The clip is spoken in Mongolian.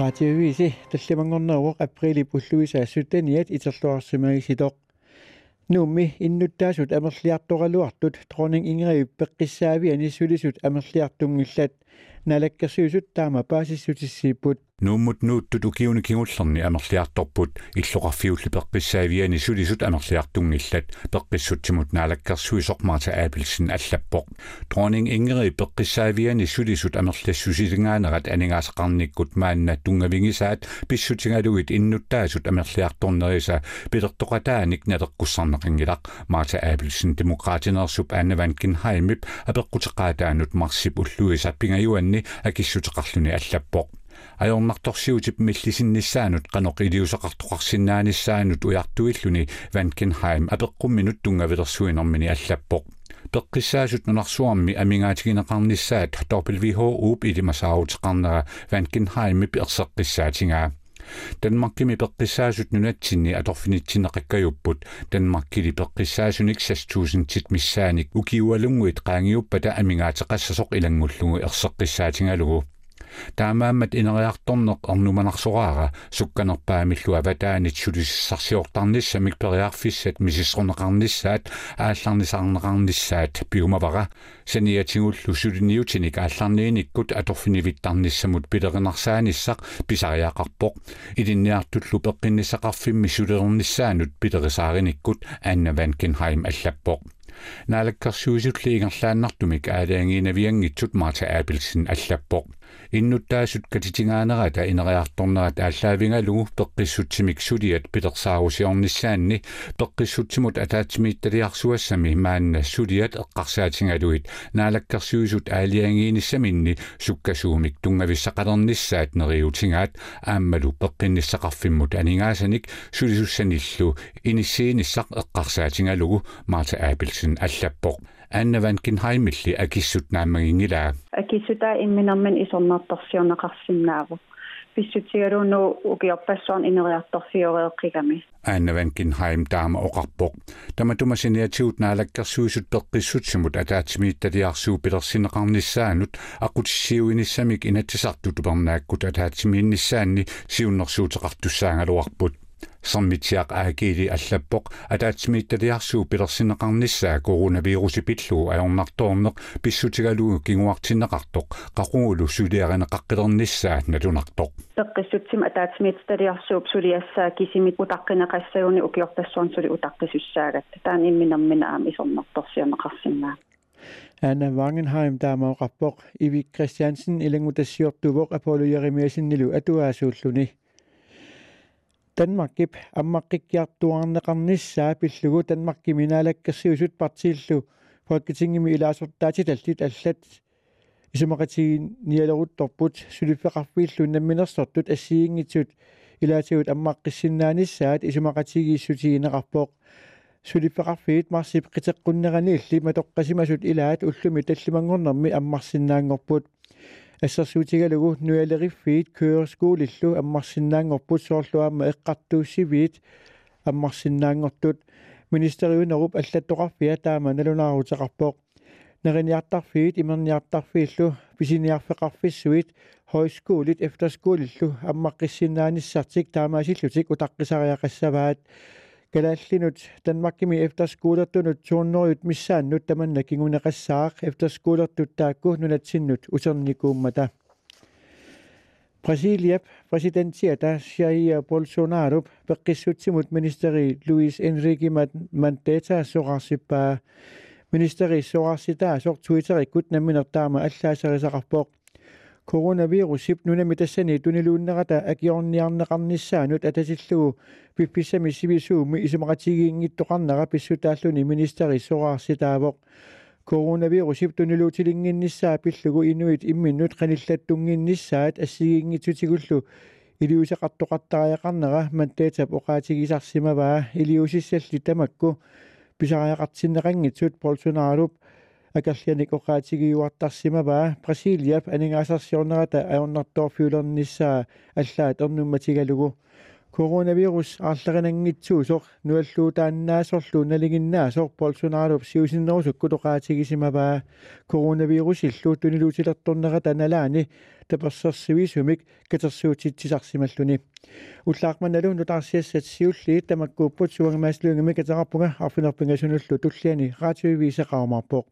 Radio5 таллимангорнеруоқ априли пуллуиса сутаниат итерлуарсимагиситоқ нуумми иннуттаасут амерлиарторалуартут тронинг ингериуп пеққиссаави анисулисут амерлиартунгиллат налаккерсуусут таама паасиссутиссииппут нууммут нууттут укиуни кигуллерни амерлиарторпут иллоқарфиулли пеққиссаавиани сулисут амерлиартунгиллат пеққиссутсимут наалаккерсуисоқмарта аапилсин аллаппоқ дронинг ингери пеққиссаавиани сулисут амерлассусилингаанерат анигаасақарниккут маанна тунгавингисаат писсутингалугит иннуттаасут амерлиарторнериса пилертоқатааник налеққуссарнеқингилақ марта аапилсин демократинерсуп аанаванкин хаймип апеққутеқаатаанут марсип уллуисап пингаюанни акиссутеқарлуни аллаппоқ ajornartorsiutip millisinnissaaanut qanoq iliusaqartoqarsinnaanissaanut ujartuilluni Vankenheim apeqqumminut tungavilersuinermini allappoq peqqissaasut nunarsuarmi amingaatigineqarnissaat torpilviho uup ilimasaaruteqarnera Vankenheim piqseqqissaatingaa Danmarkimi peqqissaasut nunatsinni atorfinitsinneqakkayupput Danmarkili peqqissaasunik 6000 tit missaanik ukiualunguit qaangiuppata amingaatеқассасоқ илангуллугу ерсеққиссаатингалугу таамааммат инериарторнеқ орнуманарсораара сукканерпаамиллу аватаанит сулиссарсиортарниссамик периарфиссат мисисрунеқарниссаат аалларнисаарнеқарниссаат пиумавара саниатингуллу сулиниутиник аалларнииниккут аторфинивиттарниссамут пилеринарсааниссақ писариақарпоқ илинниартуллу пеққиннисақарфимми сулернissaанут пилерисаариниккут аанна ванкенхайм аллаппоқ наалаккарсуусуллиингерлааннартумик аалаангиинавиангитсут марта аапилсин аллаппоқ иннуттаасут катитингаанерата инериарторнерат ааллаавингалугу пеққиссутсимик сулиат пилерсаарусиорнissaанни пеққиссутсимут атаатимиитталиарсуассами маанна сулиат эққарсаатингалуит наалаккарсуусут аалиангииниссаминни суккасуумик тунгависсақалернissaат нериутингаат ааммалу пеққинниссақарфиммут анигаасаник сулисуссаниллу иниссииниссақ эққарсаатингалугу марта аапилсин аллаппоқ ааннаван кинхаймилли акиссут нааммагингилаа акиссута имминерман исорнартарсиорнақарсиннааву писсутигалууну укиорпассуарн инериарторфиореэққигами ааннаван кинхайм таама оқарпоқ. Таматумасиниатиут наалаккерсуусут пеққиссутсимут атаатимиитталиарсуу пилерсинеқарниссаанут ақутиссиуиниссамик инатсисарту тупернааккут атаатимиинниссаанни сиуннэрсуутеқартуссаангалуарпут сэрмитсиақ аагиили аллаппоқ атаатсимиитталиарсуу пилерсинеқарниссаа коронавируси пиллуу аёрнарторнеқ писсутигалуу кигуартиннеқартоқ қақугулу сулиаринеқаққилерниссаа налунартоқ пеққиссутсим атаатсимиитталиарсууп сулиассаа кисимит утаққинеқассагуни укиортассуарн сули утаққисуссаагат таан имминермина аам исорнарторсианеқарсинаа Anna Wangenheim таамаоқарпоқ Ивик Кристиансен илангутассиортувоқ Apollo Jeremiasinnilu атуаасууллуни Danmarkip аммаққиккиартуарнеқарнissaа пиллугу Danmarkki минаалаккерсиусут партииллу folketingimi илаасортаати таллит аллат исумақатигин ниалерутторпут сулиффеқарфииллу намминерсортут ассиингитсут илаатигут аммаққиссиннаанissaат исумақатигииссутигинеқарпоқ сулиффеқарфиит марсип қитеққуннераниилли матоққасимасут илаат уллуми таллимангорнэрми аммарсиннаангорпут ассерсуутигалугу нуалериффиит køerskoolillu аммарсиннаангорпут соорлуаама эққартууссивиит аммарсиннаангортут министериунеруп аллаттоқарфиа таама налунаарутеқарпоқ нериниартарфиит имерниартарфииллу писиниарфеқарфиссуит højskoolit efterskoolillu аммаққиссиннааниссартик таамаасиллутик утаққисариақассаваат kalallinut tanmakkimi efterskuulertunut suunnorjut missaannut tamanna kingunaqassaaq efterskuulertut taakku nunatsinnut usernikuummata Brasiliap presidentiata Jair Bolsonarup peqqissutsimut ministeri Luis Enrique Mandetta soqarsippaa ministeri soqarsitaa soq Twitterikkut namminertaama allaaserisaqarpoq Koronavirusip nunamitassanituni luunnerata akiorniarneqarnissaanut atasillugu pippissami sivisuummi isumaratigiinngittoqarnera pissutaalluni ministeri soraarsitaavoq koronavirusip tuniluutilinginnissaa pillugu inuit imminnut qanillattunginnissaat assigiinngitsutigullu iliusaqartoqartariaqarnera manteetap oqaatigisarsimavaa iliusissalli tamakku. Pisariaqartinneqanngitsut bolsonarup болсонааруп акаллианик оқаатигиуартарсимаваа Брасилиап анингаасарсиорнерата аорнартоорфиулернissaа аллаат эрнумматигалугу коронавирус аарлеринангитсуусоқ нуаллуутааннаасорлу налигиннаасоқ болсунааруп сиусиннерусукку тоқаатигисимаваа коронавирус иллуу тунилуутилерторнера таналаани таперсерсивисумик катерсуутитсисарсималлуни уллаақманалу нутаарсиассат сиулли тамаккууппут суангамааслунгами катерарпунга арфинерпингасунуллу туллиани раатиувисақаумарпоқ